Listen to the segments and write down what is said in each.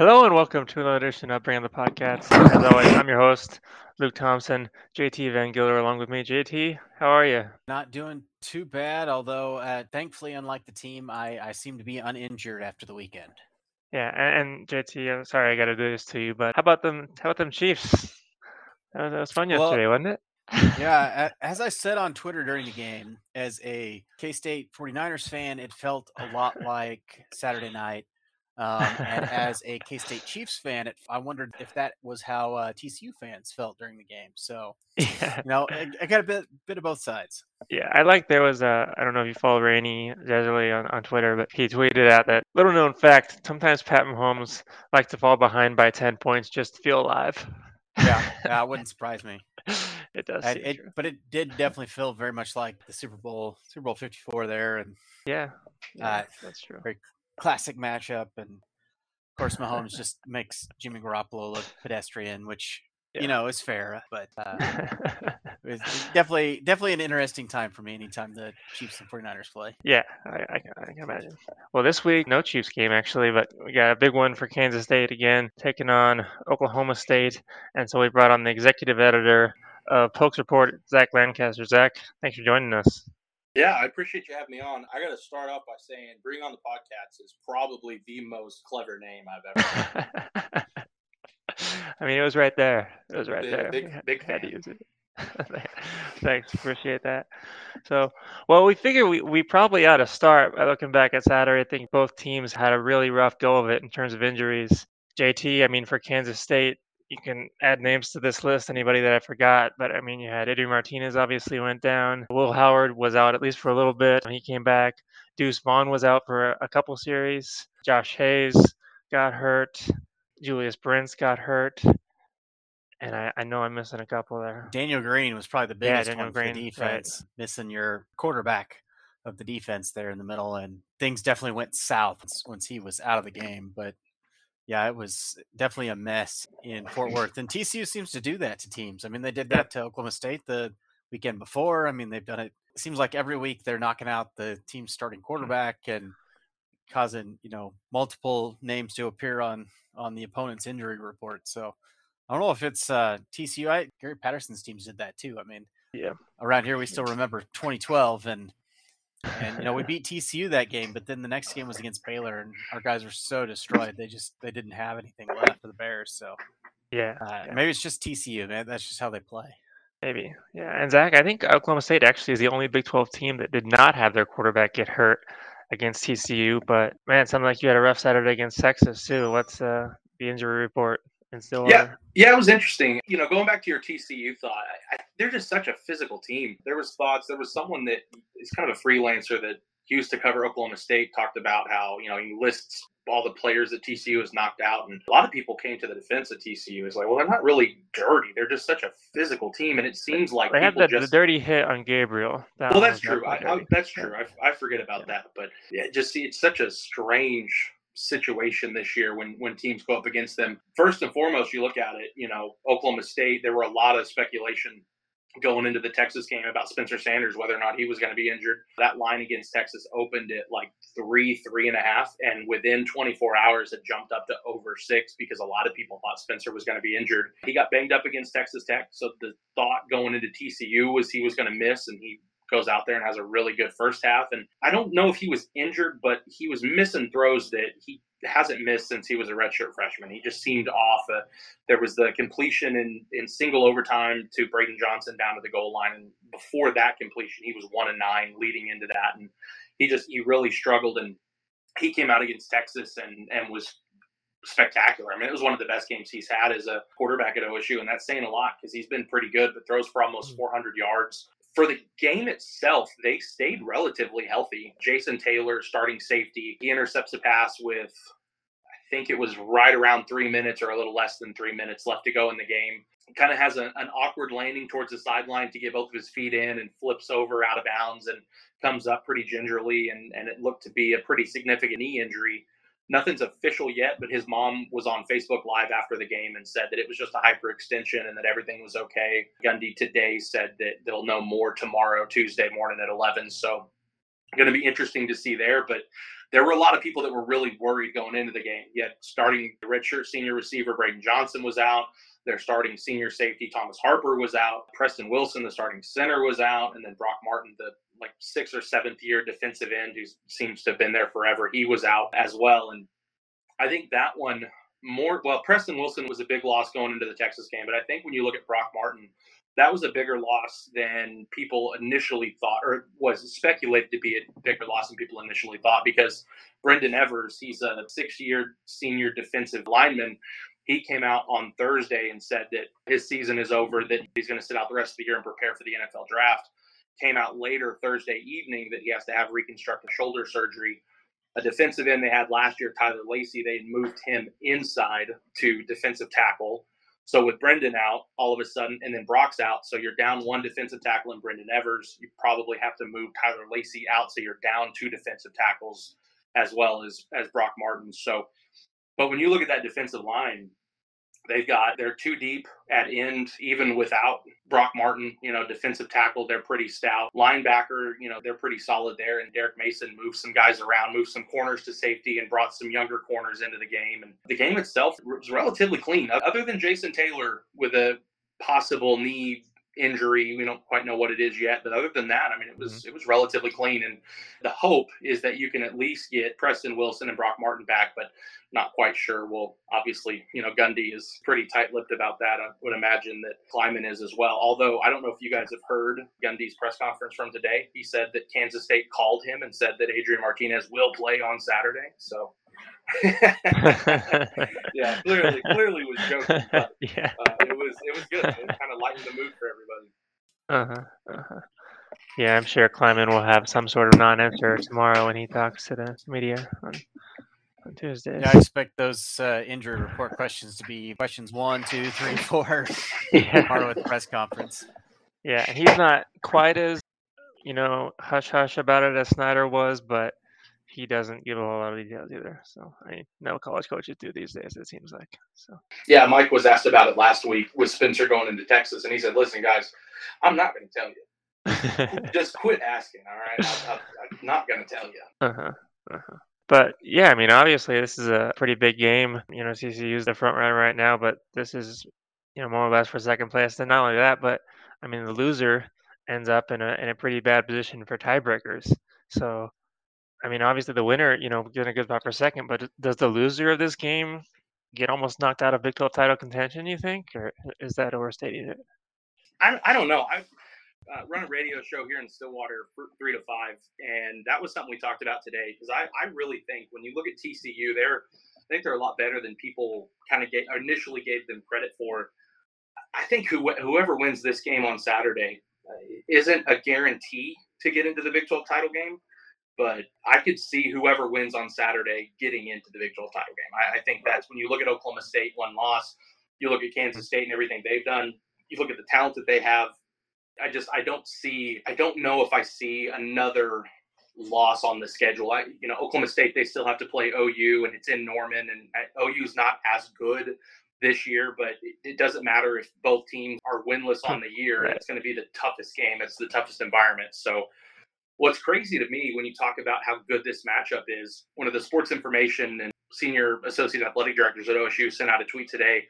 Hello and welcome to another edition of Bring on the Podcast. As always, I'm your host, Luke Thompson, JT Van Gilder, along with me. JT, how are you? Not doing too bad, although uh, thankfully, unlike the team, I, I seem to be uninjured after the weekend. Yeah, and, and JT, I'm sorry I got to do this to you, but how about them? How about them Chiefs? That was, that was fun Well, yesterday, wasn't it? Yeah, as I said on Twitter during the game, as a K State 49ers fan, it felt a lot like Saturday night. Um, and as a K State Chiefs fan, it, I wondered if that was how uh, TCU fans felt during the game. So, yeah, you know, I, I got a bit, bit of both sides. yeah. I like there was a. I don't know if you follow Rainey Deserly on, on Twitter, but he tweeted out that little known fact: sometimes Pat Mahomes likes to fall behind by ten points just to feel alive. Yeah, that wouldn't surprise me. it does. I, it, but it did definitely feel very much like the Super Bowl, Super Bowl 54 there, and Yeah, yeah, Uh, that's true. Classic matchup. And of course, Mahomes just makes Jimmy Garoppolo look pedestrian, which Yeah. you know is fair. But uh, it's definitely, definitely an interesting time for me anytime the Chiefs and 49ers play. Yeah, I, I, can- I can imagine. Well, this week, no Chiefs game actually, but we got a big one for Kansas State again, taking on Oklahoma State. And so we brought on the executive editor of Pokes Report, Zach Lancaster. Zach, thanks for joining us. Yeah, I appreciate you having me on. I got to start off by saying Bring on the Podcast is probably the most clever name I've ever heard. I mean, it was right there. It was right Big- there. big- had, big had to use it. Thanks, appreciate that. So, well, we figure we, we probably ought to start by looking back at Saturday. I think both teams had a really rough go of it in terms of injuries. JT, I mean, for Kansas State, you can add names to this list, anybody that I forgot, but I mean, you had Eddie Martinez obviously went down. Will Howard was out at least for a little bit. When he came back. Deuce Vaughn was out for a, couple series. Josh Hayes got hurt. Julius Brents got hurt. And I, I know I'm missing a couple there. Daniel Green was probably the Yeah, biggest Daniel one for the Green, right. defense, missing your quarterback of the defense there in the middle, and things definitely went south once he was out of the game. But yeah, it was definitely a mess in Fort Worth, and TCU seems to do that to teams. I mean, they did that to Oklahoma State the weekend before. I mean, they've done it. It seems like every week they're knocking out the team's starting quarterback and causing you know multiple names to appear on on the opponent's injury report. So I don't know if it's uh, TCU. I, Gary Patterson's teams did that too. I mean, Yeah. around here we still remember 2012 and and you know we beat TCU that game, but then the next game was against Baylor and our guys were so destroyed they just they didn't have anything left for the Bears. So Yeah, uh, yeah, maybe it's just TCU, man. That's just how they play. maybe. Yeah, and Zach, I think Oklahoma State actually is the only Big 12 team that did not have their quarterback get hurt against TCU. But man, it sounded like you had a rough Saturday against Texas too. What's uh, the injury report in Stillwater? Yeah, uh, yeah, it was interesting. You know, going back to your TCU thought, I, I, they're just such a physical team. There was thoughts. There was someone that is kind of a freelancer that used to cover Oklahoma State talked about how you know he lists all the players that TCU has knocked out, and a lot of people came to the defense of TCU. It's like, well, they're not really dirty. They're just such a physical team, and it seems like They had people the, the just dirty hit on Gabriel. That well, that's true. I, I, that's true. I, I forget about that, but yeah, just see, it's such a strange situation this year when when teams go up against them. First and foremost, you look at it. You know, Oklahoma State. There were a lot of speculation going into the Texas game about Spencer Sanders, whether or not he was going to be injured. That line against Texas opened at like three, three and a half, and within 24 hours, it jumped up to over six because a lot of people thought Spencer was going to be injured. He got banged up against Texas Tech, so the thought going into TCU was he was going to miss, and he goes out there and has a really good first half. And I don't know if he was injured, but he was missing throws that he hasn't missed since he was a redshirt freshman. He just seemed off. Uh, there was the completion in, in single overtime to Braydon Johnson down to the goal line, and before that completion, he was one and nine leading into that, and he just he really struggled. And he came out against Texas and and was spectacular. I mean, it was one of the best games he's had as a quarterback at OSU, and that's saying a lot because he's been pretty good, but throws for almost 400 yards. For the game itself, they stayed relatively healthy. Jason Taylor, starting safety, he intercepts a pass with, I think it was right around three minutes or a little less than three minutes left to go in the game. Kind of has a, an awkward landing towards the sideline to get both of his feet in and flips over out of bounds and comes up pretty gingerly. And, and it looked to be a pretty significant knee injury nothing's official yet, but his mom was on Facebook Live after the game and said that it was just a hyperextension and that everything was okay. Gundy today said that they'll know more tomorrow, Tuesday morning at 11. So going to be interesting to see there. But there were a lot of people that were really worried going into the game. Yet starting the redshirt senior receiver Braydon Johnson was out. Their starting senior safety Thomas Harper was out. Preston Wilson, the starting center, was out, and then Brock Martin, the like sixth or seventh year defensive end who seems to have been there forever, he was out as well. And I think that one more well, Preston Wilson was a big loss going into the Texas game, but I think when you look at Brock Martin, that was a bigger loss than people initially thought, or was speculated to be a bigger loss than people initially thought, because Brendon Evers, he's a six-year senior defensive lineman. He came out on Thursday and said that his season is over, that he's going to sit out the rest of the year and prepare for the NFL draft. Came out later Thursday evening that he has to have reconstructive shoulder surgery a defensive end they had last year, Tyler Lacy, they moved him inside to defensive tackle. So with Brendon out, all of a sudden, and then Brock's out, so you're down one defensive tackle in Brendon Evers. You probably have to move Tyler Lacy out, so you're down two defensive tackles as well as as Brock Martin. So, but when you look at that defensive line, They've got they're too deep at end, even without Brock Martin. You know, defensive tackle, they're pretty stout. Linebacker, you know, they're pretty solid there. And Derek Mason moved some guys around, moved some corners to safety, and brought some younger corners into the game. And the game itself was relatively clean, other than Jason Taylor with a possible knee injury. We don't quite know what it is yet, but other than that, I mean, it was mm-hmm. it was relatively clean. And the hope is that you can at least get Preston Wilson and Brock Martin back, but not quite sure. Well, obviously, you know, Gundy is pretty tight-lipped about that. I would imagine that Klieman is as well. Although I don't know if you guys have heard Gundy's press conference from today. He said that Kansas State called him and said that Adrian Martinez will play on Saturday. So yeah, clearly, clearly was joking. But, yeah, uh, it was it was good. It kind of lightened the mood for everybody. Uh huh. Uh-huh. Yeah, I'm sure Klieman will have some sort of non-answer tomorrow when he talks to the media on, on Tuesday. Yeah, I expect those uh, injury report questions to be questions one, two, three, four yeah. tomorrow at the press conference. Yeah, and he's not quite as you know hush hush about it as Snyder was, but he doesn't give a whole lot of details either. So I mean, no college coaches do these days. It seems like so. Yeah, Mike was asked about it last week with Spencer going into Texas, and he said, "Listen, guys, I'm not going to tell you. Just quit asking. All right, I'm, I'm not going to tell you." Uh huh. Uh huh. But yeah, I mean, obviously this is a pretty big game. You know, TCU is the front runner right now, but this is you know more or less for second place. And not only that, but I mean, the loser ends up in a in a pretty bad position for tiebreakers. So I mean, obviously the winner, you know, get a good spot for second, but does the loser of this game get almost knocked out of Big 12 title contention, you think? Or is that overstating it? I, I don't know. I uh, run a radio show here in Stillwater for three to five, and that was something we talked about today because I, I really think when you look at TCU, they're I think they're a lot better than people kind of initially gave them credit for. I think who, whoever wins this game on Saturday uh, isn't a guarantee to get into the Big 12 title game but I could see whoever wins on Saturday getting into the Big 12 title game. I, I, think that's when you look at Oklahoma State, one loss, you look at Kansas State and everything they've done, you look at the talent that they have. I just I don't see I don't know if I see another loss on the schedule. I you know Oklahoma State they still have to play OU and it's in Norman and OU is not as good this year, but it, it, doesn't matter if both teams are winless on the year. It's going to be the toughest game. It's the toughest environment. So What's crazy to me when you talk about how good this matchup is, one of the sports information and senior associate athletic directors at OSU sent out a tweet today.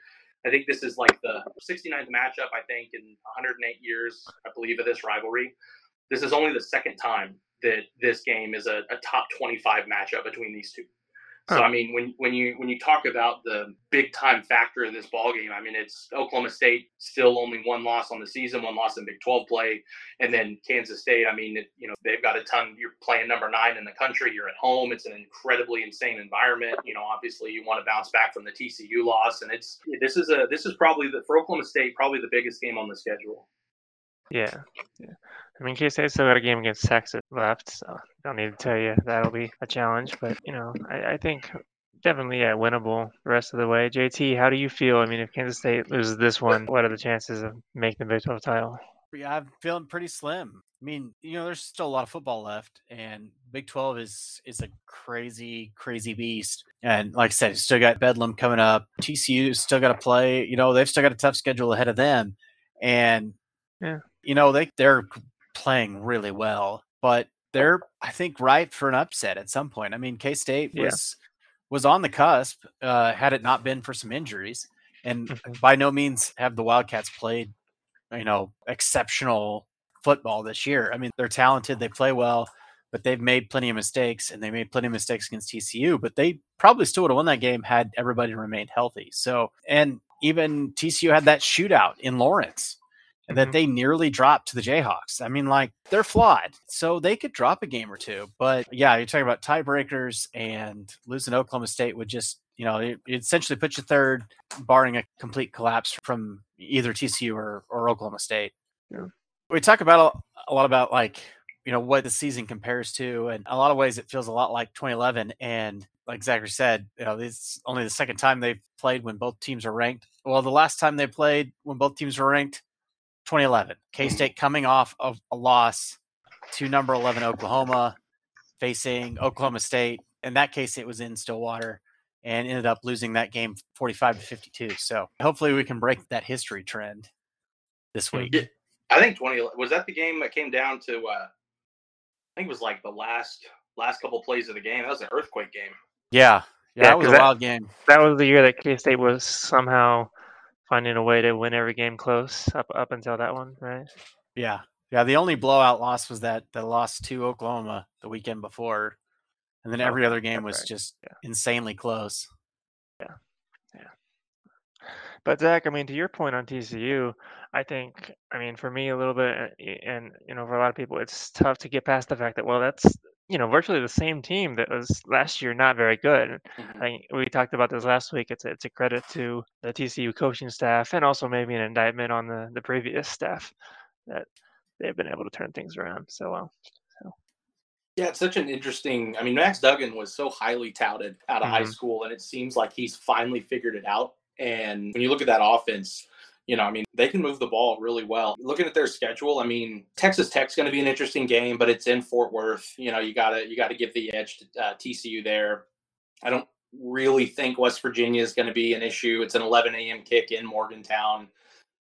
I think this is like the 69th matchup, I think, in 108 years, I believe, of this rivalry. This is only the second time that this game is a, a top 25 matchup between these two. So I mean, when when you when you talk about the big time factor in this ball game, I mean it's Oklahoma State still only one loss on the season, one loss in Big 12 play, and then Kansas State. I mean, you know they've got a ton. You're playing number nine in the country. You're at home. It's an incredibly insane environment. You know, obviously you want to bounce back from the TCU loss, and it's this is a this is probably the for Oklahoma State probably the biggest game on the schedule. Yeah, yeah. I mean, K State still got a game against Texas left, so don't need to tell you that'll be a challenge. But you know, I, I think definitely yeah, winnable the rest of the way. JT, how do you feel? I mean, if Kansas State loses this one, what are the chances of making the Big 12 title? Yeah, I'm feeling pretty slim. I mean, you know, there's still a lot of football left, and Big 12 is is a crazy, crazy beast. And like I said, still got Bedlam coming up. TCU still got to play. You know, they've still got a tough schedule ahead of them, and yeah. you know they they're playing really well. But they're I think ripe for an upset at some point. I mean, K State was yeah. was on the cusp uh, had it not been for some injuries, and mm-hmm. by no means have the Wildcats played you know exceptional football this year. I mean, they're talented, they play well, but they've made plenty of mistakes, and they made plenty of mistakes against TCU. But they probably still would have won that game had everybody remained healthy. So, and even TCU had that shootout in Lawrence mm-hmm. that they nearly dropped to the Jayhawks. I mean, like they're flawed, so they could drop a game or two. But yeah, you're talking about tiebreakers and losing Oklahoma State would just you know it, it essentially put you third, barring a complete collapse from either TCU or, or Oklahoma State. Yeah. We talk about a lot about like you know what the season compares to and a lot of ways it feels a lot like 2011 and like Zachary said, you know, this is only the second time they've played when both teams are ranked. Well, the last time they played when both teams were ranked, 2011. K State coming off of a loss to number 11 Oklahoma, facing Oklahoma State. In that case, it was in Stillwater and ended up losing that game 45 to 52. So hopefully we can break that history trend this week. I think 20 was that the game that came down to, uh, I think it was like the last last couple plays of the game. That was an earthquake game. Yeah, yeah, that was a that, wild game. That was the year that K State was somehow finding a way to win every game close up up until that one, right? Yeah, yeah. The only blowout loss was that the loss to Oklahoma the weekend before, and then oh, every other game was right. just yeah. insanely close. Yeah, yeah. But Zach, I mean, to your point on TCU, I think, I mean, for me a little bit, eh, and you know, for a lot of people, it's tough to get past the fact that well, that's you know virtually the same team that was last year not very good. Mm-hmm. I, we talked about this last week. It's a, it's a credit to the TCU coaching staff and also maybe an indictment on the the previous staff that they've been able to turn things around so well. So. Yeah, it's such an interesting. I mean, Max Duggan was so highly touted out of mm-hmm. high school, and it seems like he's finally figured it out. And when you look at that offense, you know, I mean, they can move the ball really well. Looking at their schedule, I mean, Texas Tech's going to be an interesting game, but it's in Fort Worth. You know, you gotta you gotta give the edge to uh, TCU there. I don't really think West Virginia is going to be an issue. It's an 11 a.m. kick in Morgantown.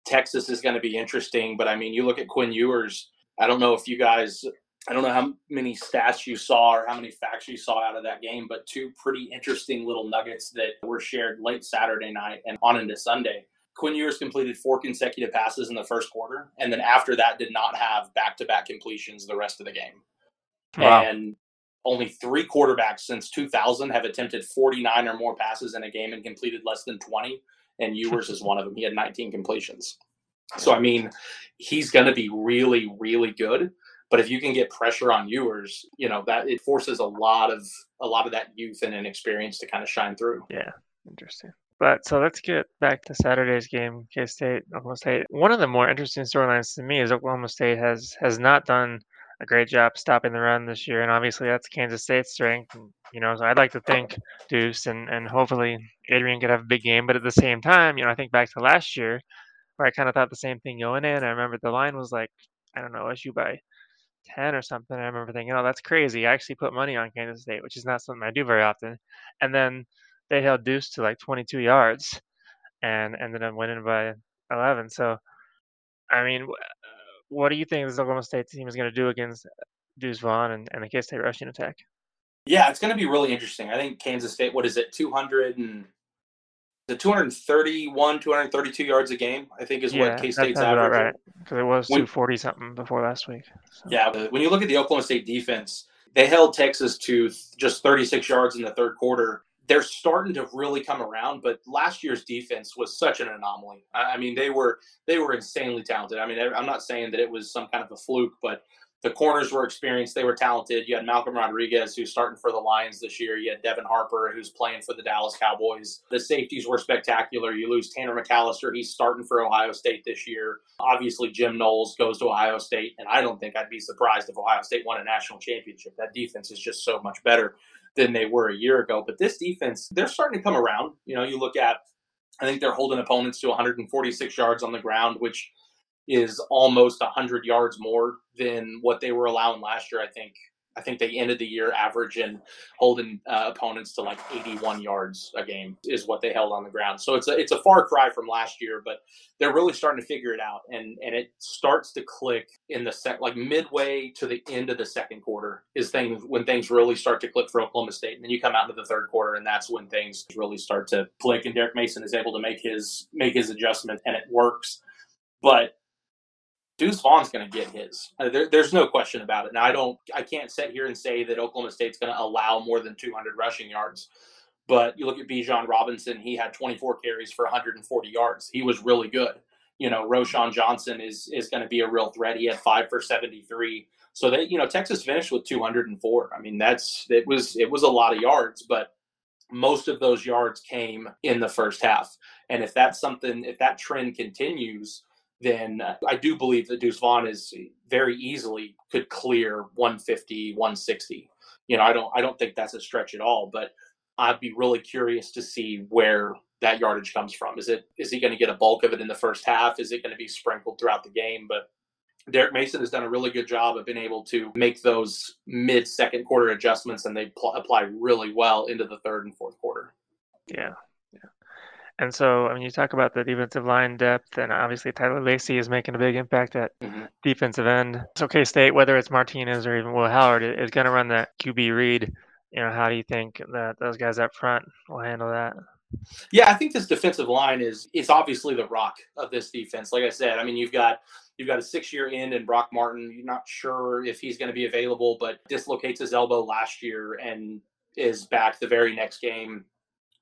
Texas is going to be interesting, but I mean, you look at Quinn Ewers. I don't know if you guys, I don't know how many stats you saw or how many facts you saw out of that game, but two pretty interesting little nuggets that were shared late Saturday night and on into Sunday. Quinn Ewers completed four consecutive passes in the first quarter, and then after that, did not have back to back completions the rest of the game. Wow. And only three quarterbacks since 2000 have attempted 49 or more passes in a game and completed less than 20. And Ewers is one of them. He had 19 completions. So, I mean, he's going to be really, really good. But if you can get pressure on Ewers, you know that it forces a lot of a lot of that youth and inexperience to kind of shine through. Yeah, interesting. But so let's get back to Saturday's game, K State, Oklahoma State. One of the more interesting storylines to me is Oklahoma State has has not done a great job stopping the run this year, and obviously that's Kansas State's strength. You know, so I'd like to think Deuce and and hopefully Adrian could have a big game. But at the same time, you know, I think back to last year where I kind of thought the same thing going in. I remember the line was like, I don't know, OSU by 10 or something. I remember thinking, oh, that's crazy. I actually put money on Kansas State, which is not something I do very often. And then they held Deuce to like 22 yards and ended up winning by 11. So, I mean, what do you think this Oklahoma State team is going to do against Deuce Vaughn and, and the K State rushing attack? Yeah, it's going to be really interesting. I think Kansas State, what is it, 200 and the 231, 232 yards a game, I think is yeah, what K State's average. right. Because it was 240 something before last week. So. Yeah, when you look at the Oklahoma State defense, they held Texas to just 36 yards in the third quarter they're starting to really come around. But last year's defense was such an anomaly. I mean, they were they were insanely talented. I mean, I'm not saying that it was some kind of a fluke, but the corners were experienced. They were talented. You had Malcolm Rodriguez, who's starting for the Lions this year. You had Devin Harper, who's playing for the Dallas Cowboys. The safeties were spectacular. You lose Tanner McCalister. He's starting for Ohio State this year. Obviously, Jim Knowles goes to Ohio State, and I don't think I'd be surprised if Ohio State won a national championship. That defense is just so much better than they were a year ago. But this defense, they're starting to come around. You know, you look at, I think they're holding opponents to 146 yards on the ground, which is almost 100 yards more than what they were allowing last year. I think I think they ended the year averaging holding uh, opponents to like 81 yards a game is what they held on the ground. So it's a it's a far cry from last year, but they're really starting to figure it out, and and it starts to click in the set like midway to the end of the second quarter is things when things really start to click for Oklahoma State, and then you come out into the third quarter, and that's when things really start to click, and Derek Mason is able to make his make his adjustment, and it works, but Deuce Vaughn's going to get his. Uh, there, there's no question about it. Now I don't, I can't sit here and say that Oklahoma State's going to allow more than 200 rushing yards. But you look at Bijan Robinson; he had 24 carries for 140 yards. He was really good. You know, Roschon Johnson is is going to be a real threat. He had five for 73. So they, you know, Texas finished with 204. I mean, that's it was it was a lot of yards, but most of those yards came in the first half. And if that's something, if that trend continues, then uh, I do believe that Deuce Vaughn is very easily could clear 150, 160. You know, I don't I don't think that's a stretch at all, but I'd be really curious to see where that yardage comes from. Is it is he going to get a bulk of it in the first half? Is it going to be sprinkled throughout the game? But Derek Mason has done a really good job of being able to make those mid second quarter adjustments, and they pl- apply really well into the third and fourth quarter. Yeah, and so, I mean, you talk about the defensive line depth, and obviously Tyler Lacy is making a big impact at mm-hmm. defensive end. So, K State, whether it's Martinez or even Will Howard, is going to run that QB read. You know, how do you think that those guys up front will handle that? Yeah, I think this defensive line is is obviously the rock of this defense. Like I said, I mean, you've got you've got a six year end in Brock Martin. You're not sure if he's going to be available, but dislocates his elbow last year and is back the very next game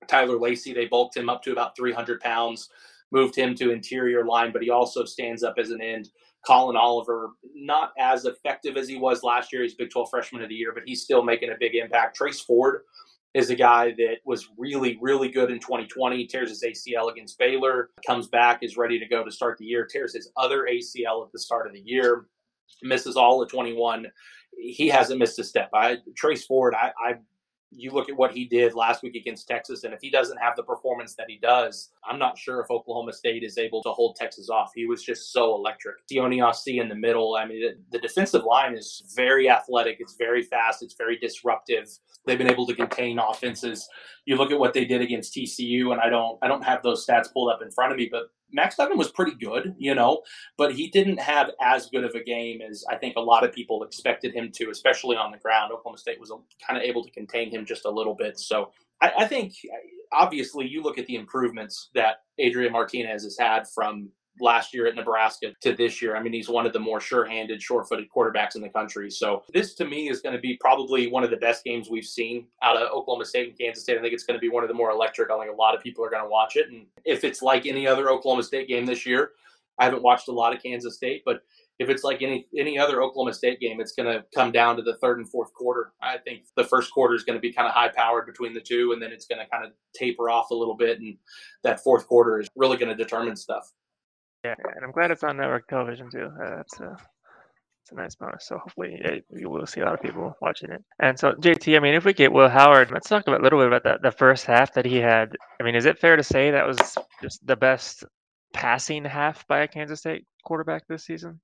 Tyler Lacy, they bulked him up to about 300 pounds, moved him to interior line, but he also stands up as an end. Collin Oliver, not as effective as he was last year. He's Big 12 Freshman of the Year, but he's still making a big impact. Trace Ford is a guy that was really, really good in 2020. Tears his ACL against Baylor, comes back, is ready to go to start the year. Tears his other ACL at the start of the year, misses all of 21. He hasn't missed a step. I Trace Ford, I, I you look at what he did last week against Texas, and if he doesn't have the performance that he does, I'm not sure if Oklahoma State is able to hold Texas off. He was just so electric. Sione Austin in the middle. I mean, the defensive line is very athletic. It's very fast. It's very disruptive. They've been able to contain offenses. You look at what they did against TCU, and I don't, I don't have those stats pulled up in front of me, but Max Duggan was pretty good, you know, but he didn't have as good of a game as I think a lot of people expected him to, especially on the ground. Oklahoma State was kind of able to contain him just a little bit. So I, I think, obviously, you look at the improvements that Adrian Martinez has had from last year at Nebraska to this year. I mean, he's one of the more sure-handed, sure-footed quarterbacks in the country. So this, to me, is going to be probably one of the best games we've seen out of Oklahoma State and Kansas State. I think it's going to be one of the more electric. I think a lot of people are going to watch it. And if it's like any other Oklahoma State game this year, I haven't watched a lot of Kansas State, but if it's like any any other Oklahoma State game, it's going to come down to the third and fourth quarter. I think the first quarter is going to be kind of high powered between the two, and then it's going to kind of taper off a little bit, and that fourth quarter is really going to determine stuff. Yeah, and I'm glad it's on network television too. Uh, that's a it's a nice bonus. So hopefully yeah, you will see a lot of people watching it. And so JT, I mean, if we get Will Howard, let's talk about, a little bit about the, the first half that he had. I mean, is it fair to say that was just the best passing half by a Kansas State quarterback this season?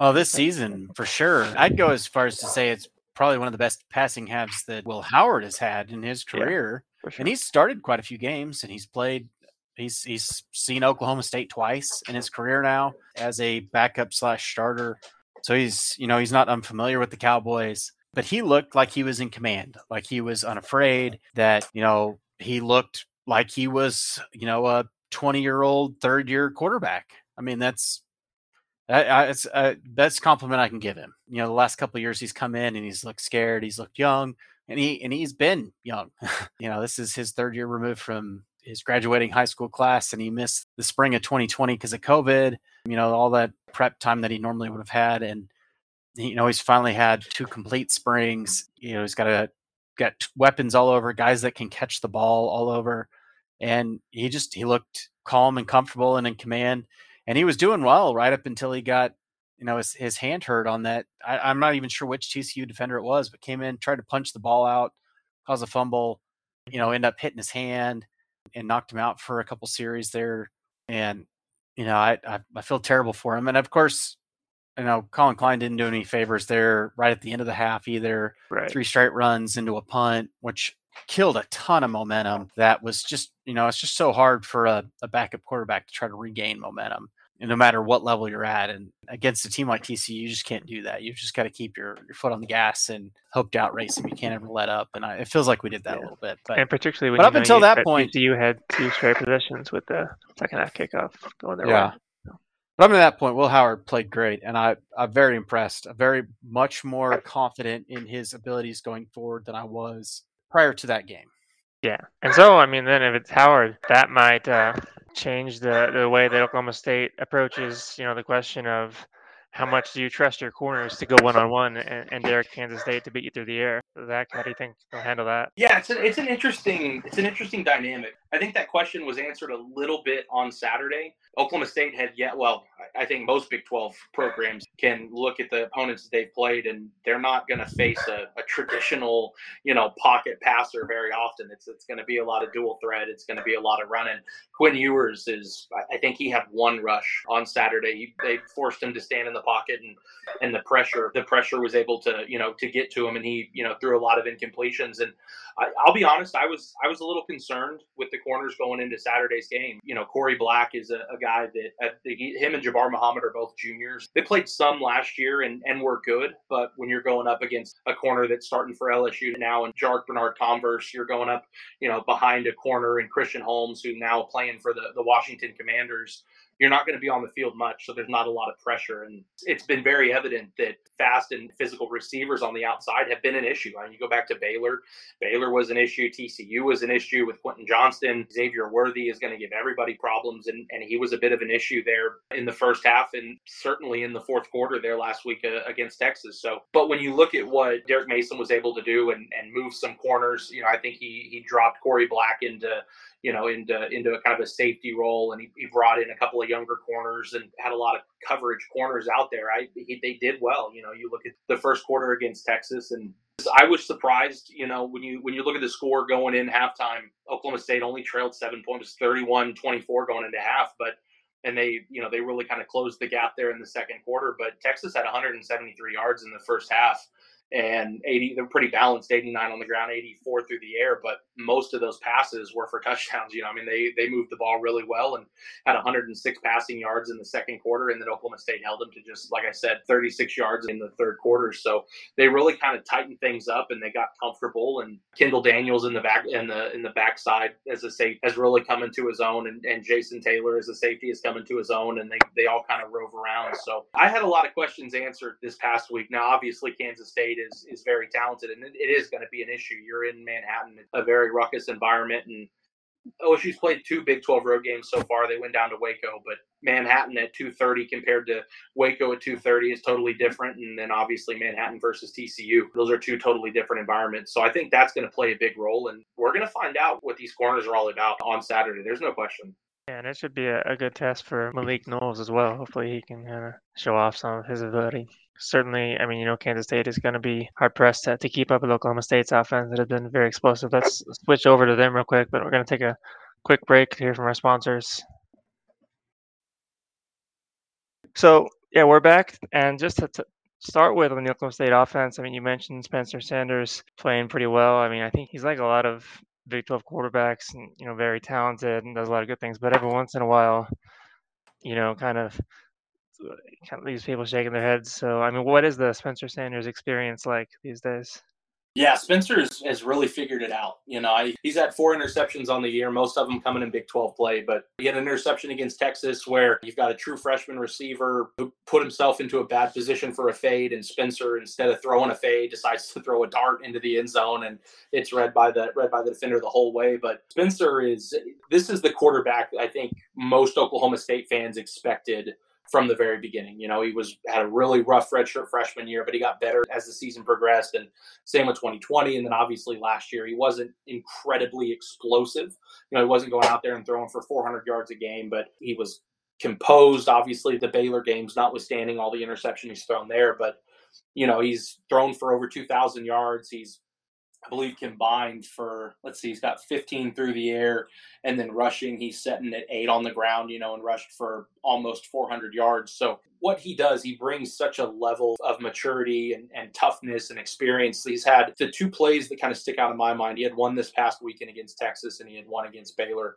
Oh, this season for sure. I'd go as far as to say it's probably one of the best passing halves that Will Howard has had in his career. Yeah, sure. And he's started quite a few games and he's played He's he's seen Oklahoma State twice in his career now as a backup slash starter. So he's you know he's not unfamiliar with the Cowboys, but he looked like he was in command, like he was unafraid. That you know he looked like he was you know a twenty year old third year quarterback. I mean that's that's uh, best compliment I can give him. You know, the last couple years he's come in and he's looked scared. He's looked young, and he and he's been young. you know, this is his third year removed from his graduating high school class and he missed the spring of 2020 because of COVID, you know, all that prep time that he normally would have had. And, you know, he's finally had two complete springs. You know, he's got a, got weapons all over, guys that can catch the ball all over. And he just, he looked calm and comfortable and in command. And he was doing well right up until he got, you know, his, his hand hurt on that. I, am not even sure which TCU defender it was, but came in, tried to punch the ball out, cause a fumble, you know, end up hitting his hand and knocked him out for a couple series there. And you know, I, I, I feel terrible for him. And of course, you know, Collin Klein didn't do any favors there right at the end of the half either. Right. Three straight runs into a punt, which killed a ton of momentum. That was just, you know, it's just so hard for a, a backup quarterback to try to regain momentum. And no matter what level you're at, and against a team like TCU, you just can't do that. You've just got to keep your, your foot on the gas and hope to outrace them. You can't ever let up, and I, it feels like we did that Yeah. a little bit. But and particularly when but you up until you- that point- TCU had two straight possessions with the second half kickoff going their Yeah. way. But up to that point, Will Howard played great, and I, I'm very impressed. I'm very much more confident in his abilities going forward than I was prior to that game. Yeah, and so I mean, then if it's Howard, that might uh, change the the way that Oklahoma State approaches, you know, the question of how much do you trust your corners to go one on one and dare Kansas State to beat you through the air? Zach, how do you think they'll handle that? Yeah, it's an it's an interesting it's an interesting dynamic. I think that question was answered a little bit on Saturday. Oklahoma State had yet well, I- think most Big Twelve programs can look at the opponents that they've played, and they're not going to face a, a traditional you know pocket passer very often. It's it's going to be a lot of dual threat. It's going to be a lot of running. Quinn Ewers is I- I think he had one rush on Saturday. He, they forced him to stand in the pocket and and the pressure the pressure was able to you know to get to him and he you know threw a lot of incompletions. And I, I'll be honest I was I was a little concerned with the corners going into Saturday's game. You know Korie Black is a, a guy that uh, he, him and Jabbar Muhammad are both juniors. They played some last year and and were good but when you're going up against a corner that's starting for LSU now and Jarrick Bernard Converse you're going up you know behind a corner and Christian Holmes who now playing for the the Washington Commanders you're not going to be on the field much, so there's not a lot of pressure. And it's been very evident that fast and physical receivers on the outside have been an issue. I mean, you go back to Baylor, Baylor was an issue, TCU was an issue with Quentin Johnston. Xavier Worthy is going to give everybody problems, and, and he was a bit of an issue there in the first half and certainly in the fourth quarter there last week uh, against Texas. So, but when you look at what Derek Mason was able to do and, and move some corners, you know, I think he he dropped Korie Black into you know, into into a kind of a safety role, and he, he brought in a couple of younger corners and had a lot of coverage corners out there. I he, they did well. You know, you look at the first quarter against Texas, and I was surprised. You know, when you when you look at the score going in halftime, Oklahoma State only trailed seven points, 31-24 going into half, but and they you know they really kind of closed the gap there in the second quarter. But Texas had 173 yards in the first half and 80 they're pretty balanced 89 on the ground 84 through the air but most of those passes were for touchdowns you know i mean they they moved the ball really well and had 106 passing yards in the second quarter and then oklahoma state held them to just like i said 36 yards in the third quarter so they really kind of tightened things up and they got comfortable and kendal daniels in the back in the in the backside as a safe has really come into his own and, and jason taylor as a safety has come into his own and they, they all kind of rove around so i had a lot of questions answered this past week. Now obviously kansas state is is very talented, and it, it is going to be an issue. You're in Manhattan, a very ruckus environment, and OSU's played two Big 12 road games so far. They went down to Waco, but Manhattan at 2:30 compared to Waco at 2:30 is totally different. And then obviously Manhattan versus TCU, those are two totally different environments. So I think that's going to play a big role, and we're going to find out what these corners are all about on Saturday. There's no question. Yeah, and it should be a, a good test for Malik Knowles as well. Hopefully, he can kind of show off some of his ability. Certainly, I mean, you know, Kansas State is going to be hard pressed to, to keep up with Oklahoma State's offense that has been very explosive. Let's switch over to them real quick, but we're going to take a quick break to hear from our sponsors. So, yeah, we're back. And just to, to start with on the Oklahoma State offense, I mean, you mentioned Spencer Sanders playing pretty well. I mean, I think he's like a lot of Big 12 quarterbacks and, you know, very talented and does a lot of good things. But every once in a while, you know, kind of leaves people shaking their heads. So, I mean, what is the Spencer Sanders experience like these days? Yeah, Spencer has really figured it out. You know, I, he's had four interceptions on the year, most of them coming in Big 12 play. But he had an interception against Texas where you've got a true freshman receiver who put himself into a bad position for a fade, and Spencer, instead of throwing a fade, decides to throw a dart into the end zone, and it's read by the read by the defender the whole way. But Spencer is this is the quarterback I think most Oklahoma State fans expected from the very beginning. You know, he was had a really rough redshirt freshman year, but he got better as the season progressed. And same with 2020, and then obviously last year he wasn't incredibly explosive. You know, he wasn't going out there and throwing for 400 yards a game, but he was composed. Obviously, the Baylor games, notwithstanding all the interception he's thrown there, but you know he's thrown for over 2,000 yards. He's I believe combined for let's see, he's got 15 through the air, and then rushing, he's setting at eight on the ground, you know, and rushed for almost 400 yards. So what he does, he brings such a level of maturity and, and toughness and experience. He's had the two plays that kind of stick out in my mind. He had one this past weekend against Texas, and he had one against Baylor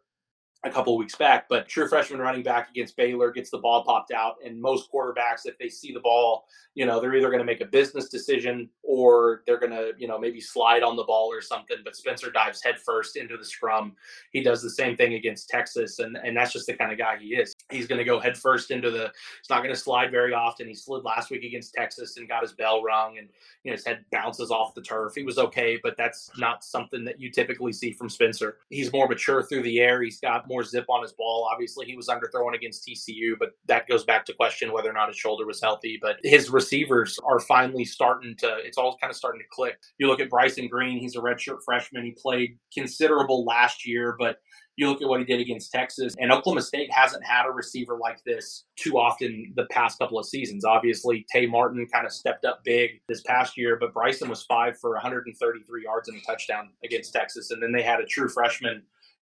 a couple weeks back. But true freshman running back against Baylor gets the ball popped out, and most quarterbacks, if they see the ball, you know, they're either going to make a business decision or they're going to, you know, maybe slide on the ball or something. But Spencer dives headfirst into the scrum. He does the same thing against Texas, and and that's just the kind of guy he is. He's going to go headfirst into the. He's not going to slide very often. He slid last week against Texas and got his bell rung, and you know his head bounces off the turf. He was okay, but that's not something that you typically see from Spencer. He's more mature through the air. He's got more zip on his ball. Obviously, he was underthrown against TCU, but that goes back to question whether or not his shoulder was healthy. But his receivers are finally starting to, it's all kind of starting to click. You look at Bryson Green, he's a redshirt freshman. He played considerable last year, but you look at what he did against Texas, and Oklahoma State hasn't had a receiver like this too often the past couple of seasons. Obviously, Tay Martin kind of stepped up big this past year, but Bryson was five for 133 yards and a touchdown against Texas. And then they had a true freshman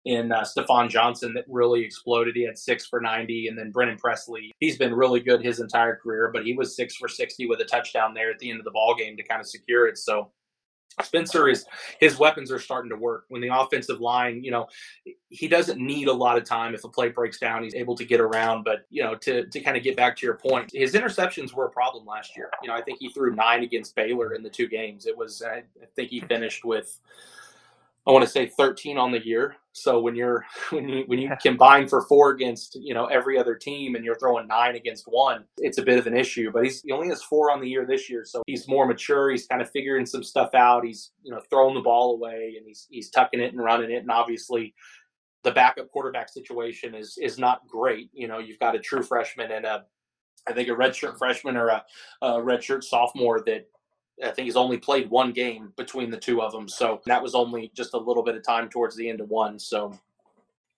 in uh, Stafon Johnson that really exploded. He had six for 90. And then Brennan Presley, he's been really good his entire career, but he was six for 60 with a touchdown there at the end of the ball game to kind of secure it. So Spencer is his weapons are starting to work. When the offensive line, you know, he doesn't need a lot of time. If a play breaks down, he's able to get around. But you know, to to kind of get back to your point, his interceptions were a problem last year. You know, I think he threw nine against Baylor in the two games. It was I think he finished with I want to say 13 on the year. So when you're when you when you combine for four against you know every other team and you're throwing nine against one, it's a bit of an issue. But he's he only has four on the year this year, so he's more mature. He's kind of figuring some stuff out. He's you know throwing the ball away and he's he's tucking it and running it. And obviously, the backup quarterback situation is is not great. You know, you've got a true freshman and a I think a redshirt freshman or a, a redshirt sophomore that I think he's only played one game between the two of them. So that was only just a little bit of time towards the end of one. So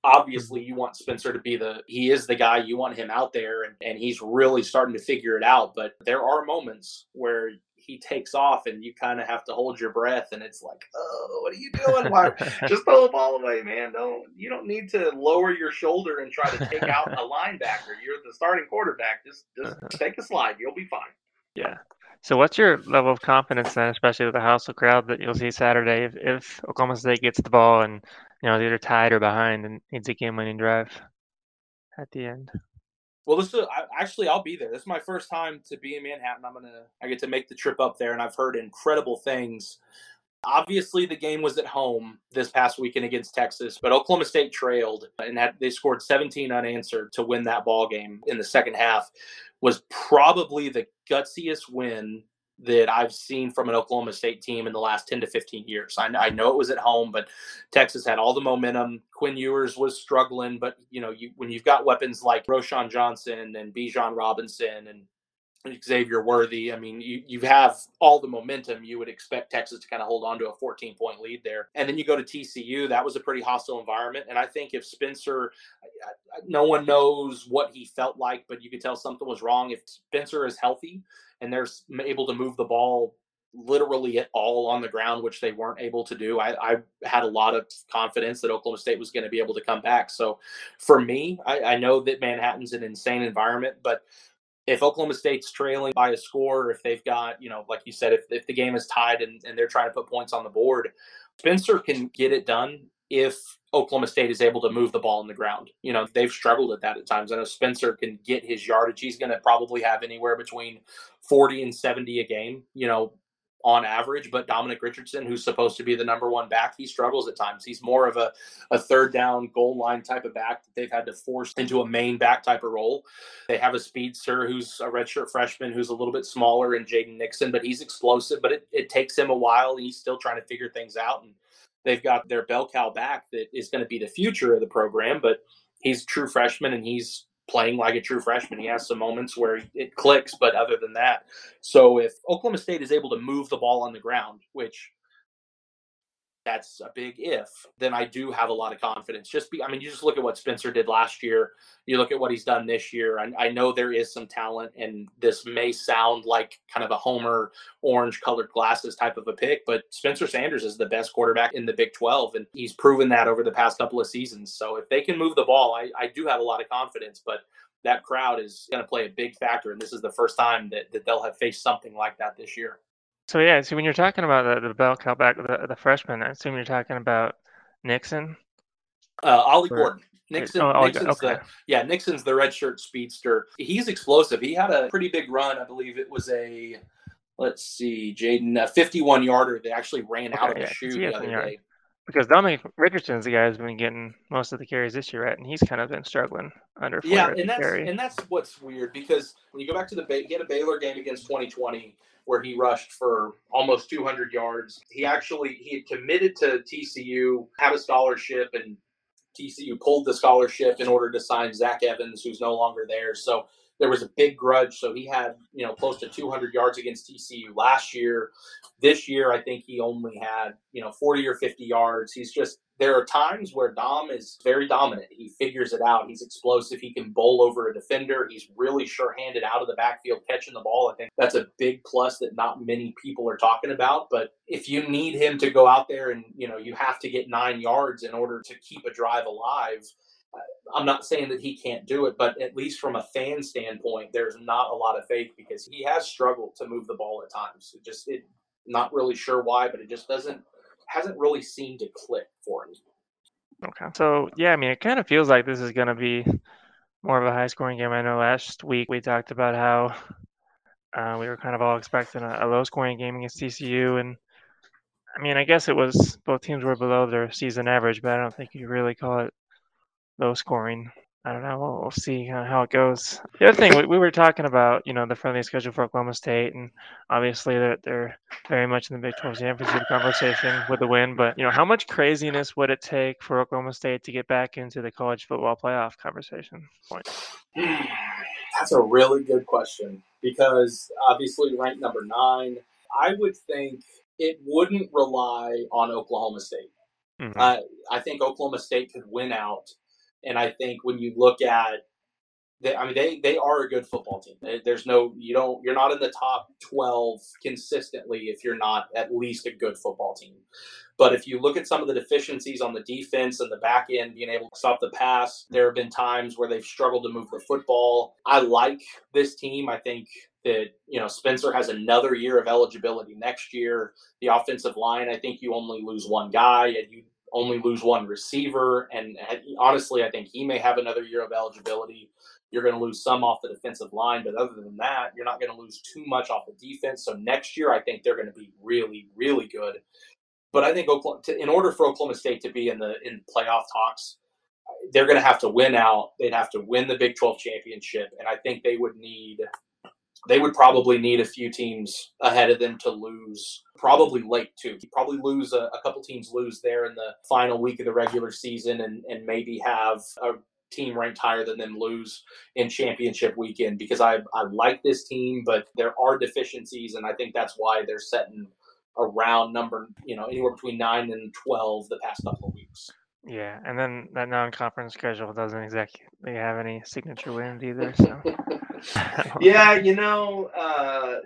obviously you want Spencer to be the he is the guy you want him out there and, and he's really starting to figure it out. But there are moments where he takes off and you kind of have to hold your breath and it's like, oh, what are you doing? Why just throw the ball away, man. Don't you don't need to lower your shoulder and try to take out a linebacker. You're the starting quarterback. Just just uh-huh. take a slide. You'll be fine. Yeah. So, what's your level of confidence then, especially with the hostile crowd that you'll see Saturday, if, if Oklahoma State gets the ball and you know they're either tied or behind and needs a game-winning drive at the end? Well, this is actually I'll be there. This is my first time to be in Manhattan. I'm gonna I get to make the trip up there, and I've heard incredible things. Obviously, the game was at home this past weekend against Texas, but Oklahoma State trailed and had, they scored 17 unanswered to win that ball game in the second half was probably the gutsiest win that I've seen from an Oklahoma State team in the last 10 to 15 years. I, I, know it was at home, but Texas had all the momentum. Quinn Ewers was struggling, but you know, you, when you've got weapons like Roschon Johnson and Bijan Robinson and Xavier Worthy. I mean, you, you have all the momentum. You would expect Texas to kind of hold on to a 14 point lead there. And then you go to TCU. That was a pretty hostile environment. And I think if Spencer, no one knows what he felt like, but you could tell something was wrong. If Spencer is healthy and they're able to move the ball literally at all on the ground, which they weren't able to do. I, I, had a lot of confidence that Oklahoma State was going to be able to come back. So for me, I, I know that Manhattan's an insane environment, but if Oklahoma State's trailing by a score, if they've got, you know, like you said, if, if the game is tied and, and they're trying to put points on the board, Spencer can get it done if Oklahoma State is able to move the ball in the ground. You know, they've struggled at that at times. I know Spencer can get his yardage. He's going to probably have anywhere between 40 and 70 a game, you know, on average, but Dominic Richardson, who's supposed to be the number one back, he struggles at times. He's more of a, a third down goal line type of back that they've had to force into a main back type of role. They have a speedster who's a redshirt freshman who's a little bit smaller and Jaden Nixon, but he's explosive, but it, it takes him a while. And he's still trying to figure things out. And they've got their bell cow back that is going to be the future of the program, but he's true freshman and he's playing like a true freshman. He has some moments where it clicks, but other than that, so if Oklahoma State is able to move the ball on the ground, which that's a big if, then I do have a lot of confidence. Just be, I mean, you just look at what Spencer did last year. You look at what he's done this year. I, I know there is some talent, and this may sound like kind of a homer orange colored glasses type of a pick, but Spencer Sanders is the best quarterback in the Big 12, and he's proven that over the past couple of seasons. So if they can move the ball, I, I do have a lot of confidence, but that crowd is going to play a big factor, and this is the first time that, that they'll have faced something like that this year. So yeah, so when you're talking about the, the bell cow back, the, the freshman, I assume you're talking about Nixon. Uh, Ollie or, Gordon. Nixon, oh, Nixon's okay. the yeah, Nixon's the redshirt speedster. He's explosive. He had a pretty big run. I believe it was a let's see, Jaden, a 51 yarder. They actually ran okay, out of yeah, the shoe the other yard. day. Because Dominic Richardson's the guy who's been getting most of the carries this year, right? And he's kind of been struggling under. Yeah, and that's carry. and that's what's weird because when you go back to the he had a Baylor game against 2020 where he rushed for almost 200 yards. He actually he had committed to TCU, had a scholarship, and TCU pulled the scholarship in order to sign Zach Evans, who's no longer there. So there was a big grudge. So he had, you know, close to 200 yards against TCU last year. This year, I think he only had, you know, 40 or 50 yards. He's just there are times where Dom is very dominant. He figures it out. He's explosive. He can bowl over a defender. He's really sure handed out of the backfield catching the ball. I think that's a big plus that not many people are talking about. But if you need him to go out there and, you know, you have to get nine yards in order to keep a drive alive. I'm not saying that he can't do it, but at least from a fan standpoint, there's not a lot of faith because he has struggled to move the ball at times. It just, it, not really sure why, but it just doesn't hasn't really seemed to click for him. Okay. So yeah, I mean, it kind of feels like this is going to be more of a high scoring game. I know last week we talked about how uh, we were kind of all expecting a, a low scoring game against TCU, and I mean, I guess it was both teams were below their season average, but I don't think you really call it low scoring. I don't know. We'll, we'll see how it goes. The other thing we, we, were talking about, you know, the friendly schedule for Oklahoma State, and obviously they're, they're very much in the Big 12 championship conversation with the win. But you know, how much craziness would it take for Oklahoma State to get back into the college football playoff conversation? Point. That's a really good question because obviously ranked number nine. I would think it wouldn't rely on Oklahoma State. Mm-hmm. Uh, I think Oklahoma State could win out and I think when you look at they, I mean, they they are a good football team. There's no you don't you're not in the top twelve consistently if you're not at least a good football team. But if you look at some of the deficiencies on the defense and the back end being able to stop the pass, there have been times where they've struggled to move the football. I like this team. I think that you know Spencer has another year of eligibility next year. The offensive line, I think you only lose one guy, and you only lose one receiver. And honestly, I think he may have another year of eligibility. You're going to lose some off the defensive line, but other than that, you're not going to lose too much off the defense. So next year, I think they're going to be really, really good. But I think Oklahoma, in order for Oklahoma State to be in the in playoff talks, they're going to have to win out. They'd have to win the Big 12 championship, and I think they would need they would probably need a few teams ahead of them to lose probably late too. Probably lose a, a, couple teams lose there in the final week of the regular season and, and maybe have a team ranked higher than them lose in championship weekend because I, I like this team but there are deficiencies and i think that's why they're setting around number you know anywhere between 9 and 12 the past couple of weeks yeah, and then that non-conference schedule doesn't exactly have any signature wins either. So. yeah, you know, uh,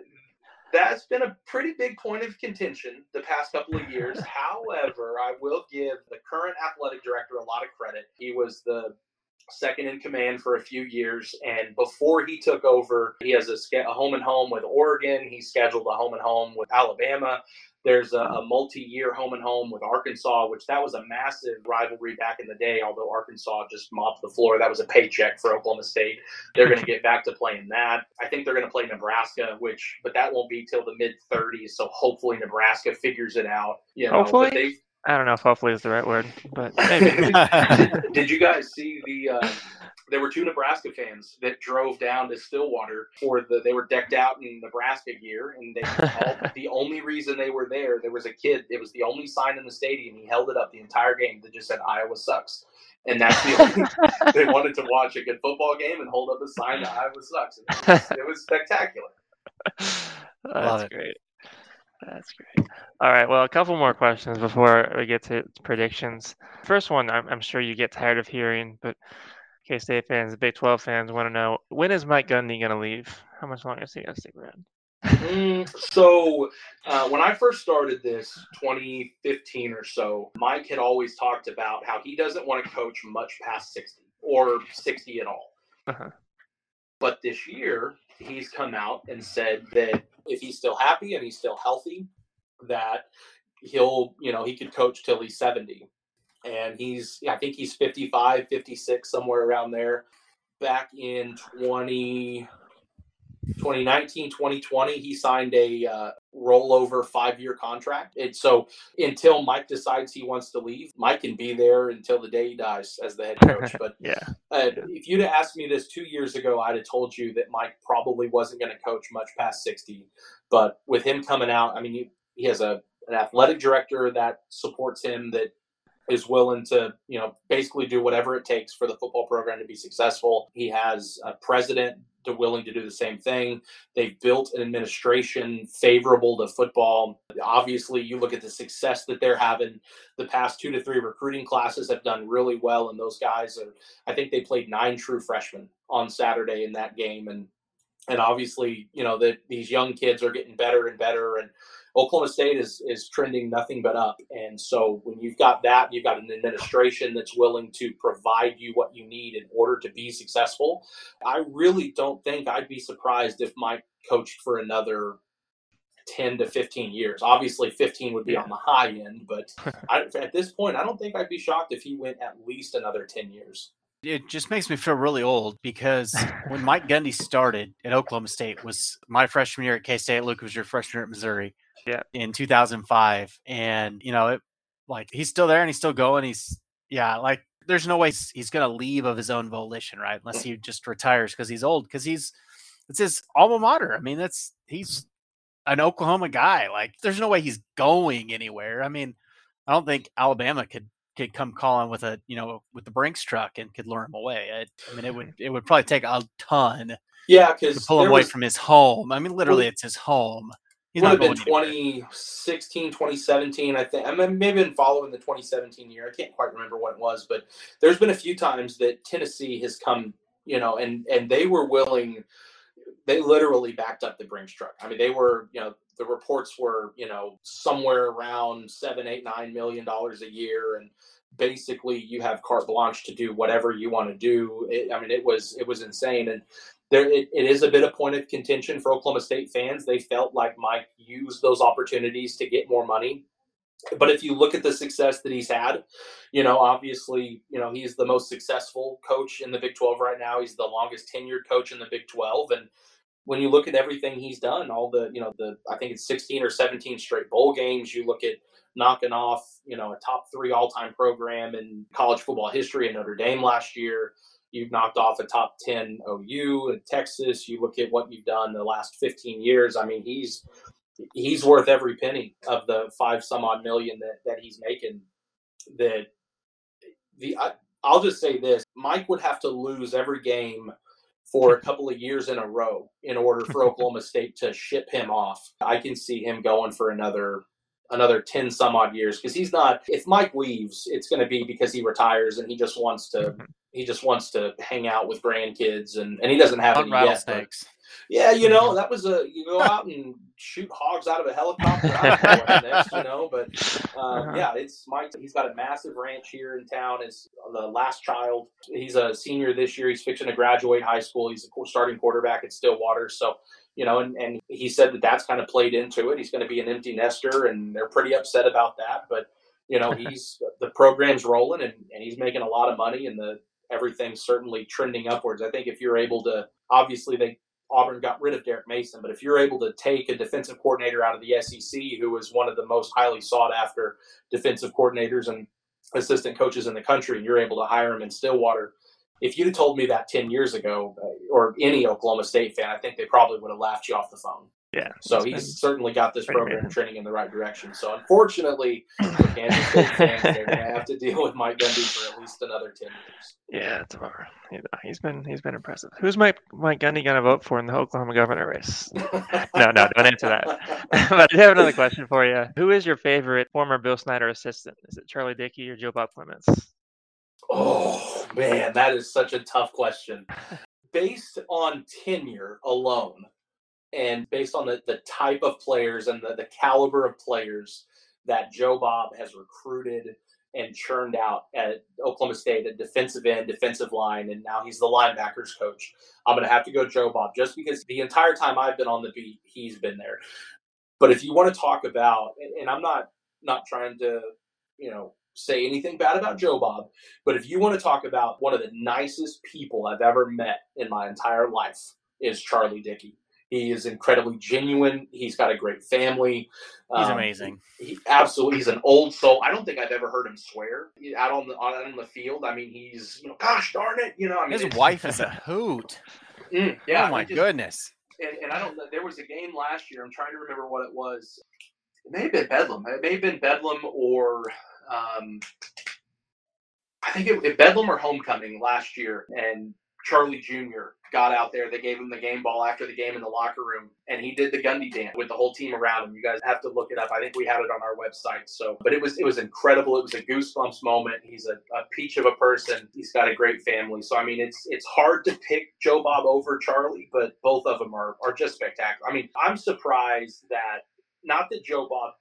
that's been a pretty big point of contention the past couple of years. However, I will give the current athletic director a lot of credit. He was the second in command for a few years. And before he took over, he has a, a, home and home with Oregon. He scheduled a home and home with Alabama. There's a, a multi-year home and home with Arkansas, which that was a massive rivalry back in the day. Although Arkansas just mopped the floor, that was a paycheck for Oklahoma State. They're going to get back to playing that. I think they're going to play Nebraska, which but that won't be till the mid 30s. So hopefully Nebraska figures it out. You know, hopefully. I don't know if hopefully is the right word, but Did you guys see the? Uh, there were two Nebraska fans that drove down to Stillwater for the. They were decked out in Nebraska gear, and they all, the only reason they were there, there was a kid. It was the only sign in the stadium. He held it up the entire game that just said "Iowa sucks." and that's the only they wanted to watch a good football game and hold up a sign that Iowa sucks. It was, it was spectacular. That's great. That's great. All right. Well, a couple more questions before we get to predictions. First one, I'm, I'm sure you get tired of hearing, but K State fans, Big 12 fans want to know when is Mike Gundy going to leave? How much longer is he going to stick around? mm, so, uh, when I first started this 2015 or so, Mike had always talked about how he doesn't want to coach much past 60 or 60 at all. Uh-huh. But this year, he's come out and said that if he's still happy and he's still healthy, that he'll, you know, he could coach till he's 70. And he's, I think he's 55, 56, somewhere around there. Back in 20, 2019, 2020, he signed a uh, rollover five year contract. And so until Mike decides he wants to leave, Mike can be there until the day he dies as the head coach. But yeah, uh, if you'd have asked me this two years ago, I'd have told you that Mike probably wasn't going to coach much past 60. But with him coming out, I mean, he, he has a an athletic director that supports him that is willing to, you know, basically do whatever it takes for the football program to be successful. He has a president to willing to do the same thing. They've built an administration favorable to football. Obviously, you look at the success that they're having. The past two to three recruiting classes have done really well, and those guys are. I think they played nine true freshmen on Saturday in that game, and and obviously, you know that these young kids are getting better and better, and Oklahoma State is is trending nothing but up. And so when you've got that, you've got an administration that's willing to provide you what you need in order to be successful. I really don't think I'd be surprised if Mike coached for another 10 to 15 years. Obviously, 15 would be yeah. on the high end, but I, at this point, I don't think I'd be shocked if he went at least another 10 years. It just makes me feel really old because when Mike Gundy started at Oklahoma State was my freshman year at K State. Luke was your freshman year at Missouri yeah. in 2005 and you know it like he's still there and he's still going he's yeah like there's no way he's, he's going to leave of his own volition right unless mm. he just retires because he's old because he's it's his alma mater i mean that's he's mm-hmm. an oklahoma guy like there's no way he's going anywhere i mean i don't think alabama could could come calling with a you know with the brinks truck and could lure him away I, I mean it would it would probably take a ton yeah because to pull him away was, from his home i mean literally well, it's his home He's would have been 2016, 2017. I think I may have been following the 2017 year. I can't quite remember what it was, but there's been a few times that Tennessee has come, you know, and and they were willing. They literally backed up the Brinks truck. I mean, they were, you know, the reports were, you know, somewhere around seven, eight, nine million dollars a year, and basically you have carte blanche to do whatever you want to do. It, I mean, it was it was insane, and there it, it is a bit of point of contention for Oklahoma State fans. They felt like Mike used those opportunities to get more money. But if you look at the success that he's had, you know, obviously, you know, he's the most successful coach in the Big 12 right now. He's the longest tenured coach in the Big 12 and when you look at everything he's done, all the, you know, the I think it's 16 or 17 straight bowl games, you look at knocking off, you know, a top 3 all-time program in college football history in Notre Dame last year You've knocked off a top 10 OU in Texas. You look at what you've done the last 15 years. I mean, he's he's worth every penny of the five some odd million that, that he's making. That the I, I'll just say this: Mike would have to lose every game for a couple of years in a row in order for Oklahoma State to ship him off. I can see him going for another another 10 some odd years because he's not if Mike leaves it's going to be because he retires and he just wants to mm-hmm he just wants to hang out with grandkids and, and he doesn't have any. Yet, yeah, you know, that was a you go out and shoot hogs out of a helicopter. next, you know, but um, uh-huh. yeah, it's Mike. He's got a massive ranch here in town. Is the last child. He's a senior this year. He's fixing to graduate high school. He's a starting quarterback at Stillwater. So you know, and, and he said that that's kind of played into it. He's going to be an empty nester, and they're pretty upset about that. But you know, he's the program's rolling, and, and he's making a lot of money, and the everything's certainly trending upwards. I think if you're able to, obviously they Auburn got rid of Derek Mason, but if you're able to take a defensive coordinator out of the SEC, who is one of the most highly sought after defensive coordinators and assistant coaches in the country, and you're able to hire him in Stillwater, if you'd told me that 10 years ago, uh, or any Oklahoma State fan, I think they probably would have laughed you off the phone. Yeah. So he's been, certainly got this program trending in the right direction. So unfortunately, for Kansas State fans, they're going to have to deal with Mike Gundy for at least another ten years. Yeah, it's over. He's been he's been impressive. Who's Mike Mike Gundy going to vote for in the Oklahoma governor race? no, no, don't answer that. but I have another question for you. Who is your favorite former Bill Snyder assistant? Is it Charlie Dickey or Joe Bob Clements? Oh man, that is such a tough question. Based on tenure alone, and based on the, the type of players and the, the caliber of players that Joe Bob has recruited and churned out at Oklahoma State at defensive end, defensive line, and now he's the linebackers coach. I'm going to have to go Joe Bob just because the entire time I've been on the beat, he's been there. But if you want to talk about, and I'm not not trying to, you know, say anything bad about Joe Bob, but if you want to talk about one of the nicest people I've ever met in my entire life, is Charlie Dickey. He is incredibly genuine. He's got a great family. He's um, amazing. He, absolutely, he's an old soul. I don't think I've ever heard him swear out on the out on the field. I mean, he's you know, gosh darn it, you know. I mean, his wife is a hoot. Mm, yeah. Oh my just, goodness. And, and I don't know. There was a game last year. I'm trying to remember what it was. It may have been Bedlam. It may have been Bedlam or um, I think it, it Bedlam or Homecoming last year, and Charlie Jr. got out there. They gave him the game ball after the game in the locker room, and he did the Gundy dance with the whole team around him. You guys have to look it up. I think we have it on our website. So, but it was it was incredible. It was a goosebumps moment. He's a, a peach of a person. He's got a great family. So, I mean, it's it's hard to pick Joe Bob over Charlie, but both of them are are just spectacular. I mean, I'm surprised that not that Joe Bob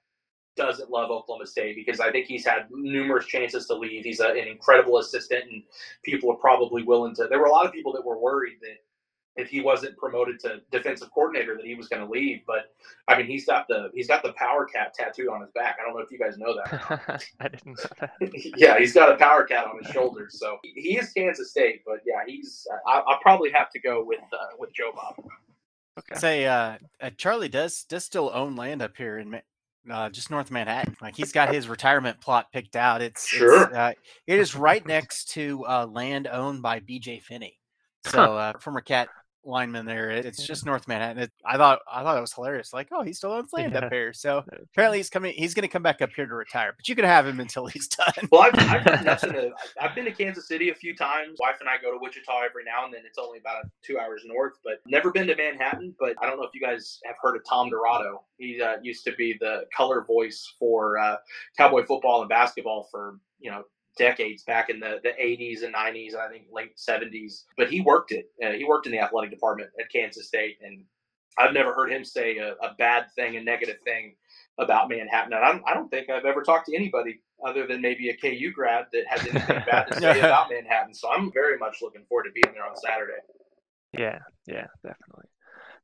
doesn't love Oklahoma State because I think he's had numerous chances to leave. He's a, an incredible assistant, and people are probably willing to. There were a lot of people that were worried that if he wasn't promoted to defensive coordinator, that he was going to leave. But I mean, he's got the he's got the power cat tattooed on his back. I don't know if you guys know that. I didn't know that. yeah, he's got a power cat on his shoulders. So he is Kansas State, but yeah, he's. I, will probably have to go with uh, with Joe Bob. Okay. Say, uh, uh, Charlie does does still own land up here in uh, just north Manhattan. Like he's got his retirement plot picked out. It's sure. It's, uh, it is right next to uh, land owned by B.J. Finney. So uh, former cat lineman there. It's just North Manhattan. It, I thought I thought it was hilarious. Like, oh, he still owns land yeah. up here. So apparently he's coming. He's going to come back up here to retire. But you can have him until he's done. Well, I've, I've, to, I've been to Kansas City a few times. Wife and I go to Wichita every now and then. It's only about two hours north, but never been to Manhattan. But I don't know if you guys have heard of Tom Dirato. He uh, used to be the color voice for uh, Cowboy football and basketball for you know decades back in the, the 80s and 90s and I think late 70s. But he worked it. Uh, he worked in the athletic department at Kansas State, and I've never heard him say a, a bad thing, a negative thing about Manhattan. And I don't, I don't think I've ever talked to anybody other than maybe a KU grad that has anything bad to say about Manhattan. So I'm very much looking forward to being there on Saturday. Yeah, yeah, definitely.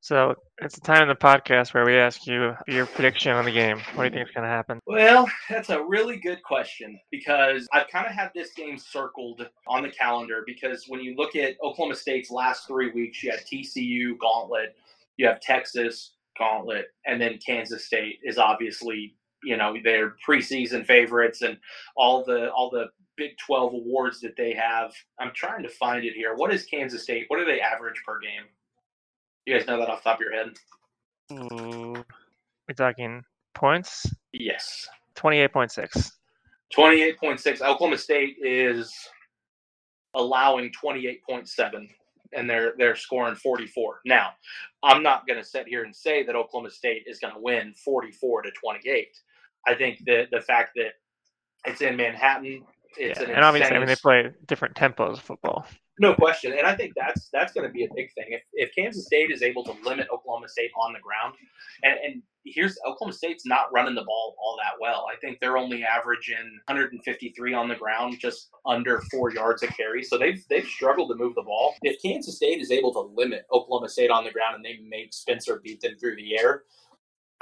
So it's the time in the podcast where we ask you your prediction on the game. What do you think is going to happen? Well, that's a really good question because I've kind of had this game circled on the calendar because when you look at Oklahoma State's last three weeks, you have TCU gauntlet, you have Texas gauntlet, and then Kansas State is obviously you know their preseason favorites and all the all the Big 12 awards that they have. I'm trying to find it here. What is Kansas State? What do they average per game? You guys know that off the top of your head? Mm, we're talking points? Yes. 28.6. 28.6. Oklahoma State is allowing 28.7 and they're they're scoring 44. Now, I'm not going to sit here and say that Oklahoma State is going to win 44 to 28. I think that the fact that it's in Manhattan, it's yeah, an and obviously, I mean, they play different tempos of football. No question, and I think that's that's going to be a big thing. If, if Kansas State is able to limit Oklahoma State on the ground, and, and here's Oklahoma State's not running the ball all that well. I think they're only averaging 153 on the ground, just under four yards a carry. So they've they've struggled to move the ball. If Kansas State is able to limit Oklahoma State on the ground and they make Spencer beat them through the air,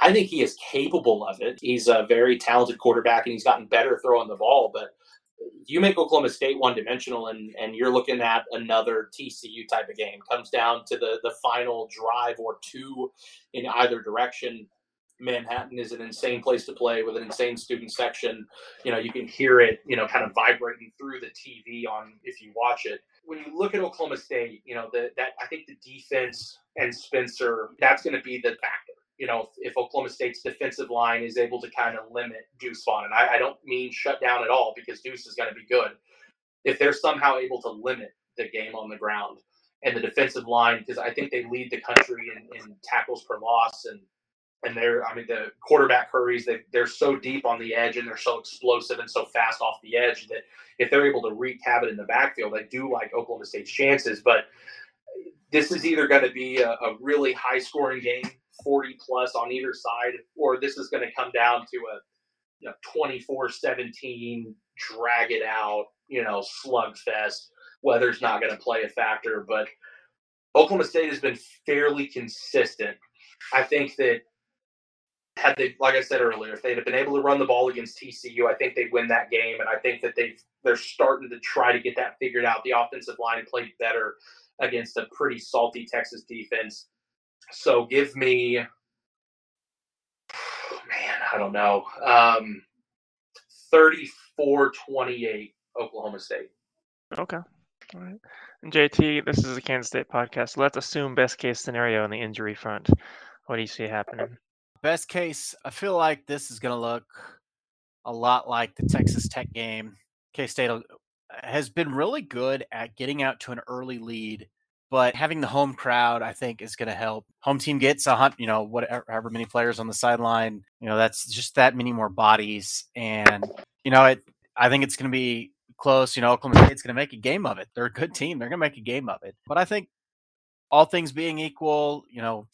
I think he is capable of it. He's a very talented quarterback and he's gotten better throwing the ball, but you make Oklahoma State one dimensional and, and you're looking at another TCU type of game. Comes down to the, the final drive or two in either direction. Manhattan is an insane place to play with an insane student section. You know, you can hear it, you know, kind of vibrating through the TV on if you watch it. When you look at Oklahoma State, you know, the, that I think the defense and Spencer, that's going to be the factor you know, if, Oklahoma State's defensive line is able to kind of limit Deuce Vaughn, and I, I don't mean shut down at all because Deuce is going to be good. If they're somehow able to limit the game on the ground and the defensive line, because I think they lead the country in, in tackles per loss and and they're I mean the quarterback hurries they they're so deep on the edge and they're so explosive and so fast off the edge that if they're able to wreak havoc in the backfield, I do like Oklahoma State's chances. But this is either going to be a, a really high scoring game, 40 plus on either side, or this is going to come down to a you know, 24 17, drag it out, you know, slugfest. Weather's not going to play a factor, but Oklahoma State has been fairly consistent. I think that had they, like I said earlier, if they'd have been able to run the ball against TCU, I think they'd win that game. And I think that they they're starting to try to get that figured out. The offensive line played better against a pretty salty Texas defense. So give me, man, I don't know, um, 34-28 Oklahoma State. Okay. All right. And JT, this is a Kansas State podcast. Let's assume best case scenario on the injury front. What do you see happening? Best case, I feel like this is going to look a lot like the Texas Tech game. K State has been really good at getting out to an early lead, but having the home crowd, I think, is going to help. Home team gets a hunt, you know, whatever, however many players on the sideline, you know, that's just that many more bodies, and you know, it. I think it's going to be close. You know, Oklahoma State's going to make a game of it. They're a good team. They're going to make a game of it. But I think all things being equal, you know,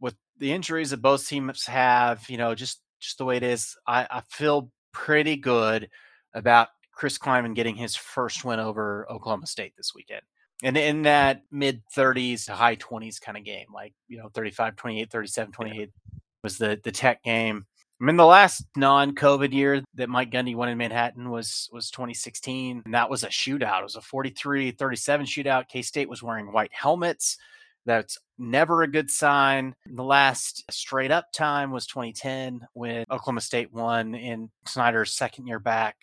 with the injuries that both teams have, you know, just just the way it is, I, I feel pretty good about Chris Klieman getting his first win over Oklahoma State this weekend. And in that mid 30s to high 20s kind of game, like, you know, 35, 28, 37, 28 was the, the tech game. I mean, the last non-COVID year that Mike Gundy won in Manhattan was was 2016, and that was a shootout. It was a 43-37 shootout. K-State was wearing white helmets. That's never a good sign. The last straight up time was 2010 when Oklahoma State won in Snyder's second year back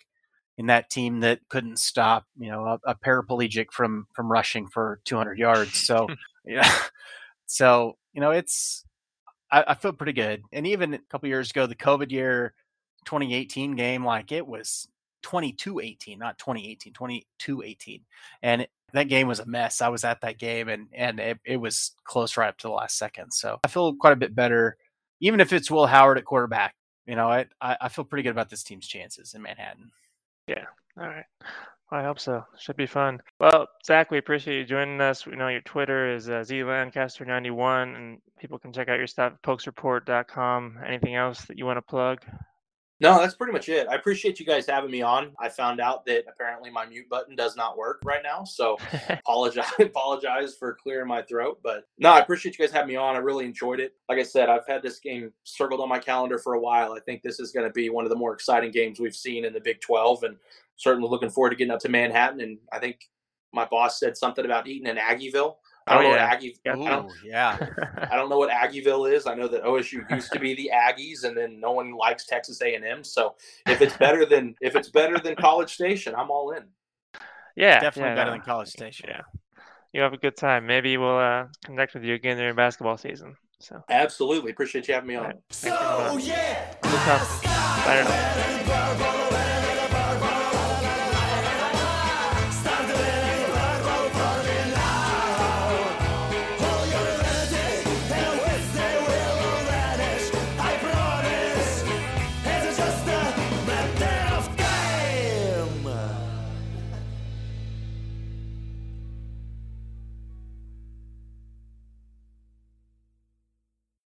in that team that couldn't stop, you know, a, a paraplegic from from rushing for 200 yards. So, yeah, so you know, it's I, I feel pretty good. And even a couple years ago, the COVID year, 2018 game, like it was 22-18, not 2018, 22-18, and it, that game was a mess. I was at that game, and and it, it was close right up to the last second. So I feel quite a bit better, even if it's Will Howard at quarterback. You know, I I feel pretty good about this team's chances in Manhattan. Yeah. All right. I hope so. Should be fun. Well, Zach, we appreciate you joining us. We know your Twitter is uh, zlancaster91, and people can check out your stuff pokesreport.com. Anything else that you want to plug? No, that's pretty much it. I appreciate you guys having me on. I found out that apparently my mute button does not work right now, so apologize apologize for clearing my throat. But no, I appreciate you guys having me on. I really enjoyed it. Like I said, I've had this game circled on my calendar for a while. I think this is going to be one of the more exciting games we've seen in the Big 12, and certainly looking forward to getting up to Manhattan. And I think my boss said something about eating in Aggieville. I don't oh, know yeah. what Aggie. Ooh, I don't, yeah. I don't know what Aggieville is. I know that OSU used to be the Aggies, and then no one likes Texas A and M. So if it's better than if it's better than College Station, I'm all in. Yeah, definitely yeah, better no. than College Station. Yeah, you have a good time. Maybe we'll uh, connect with you again during basketball season. So absolutely appreciate you having me on. So yeah, Bye now.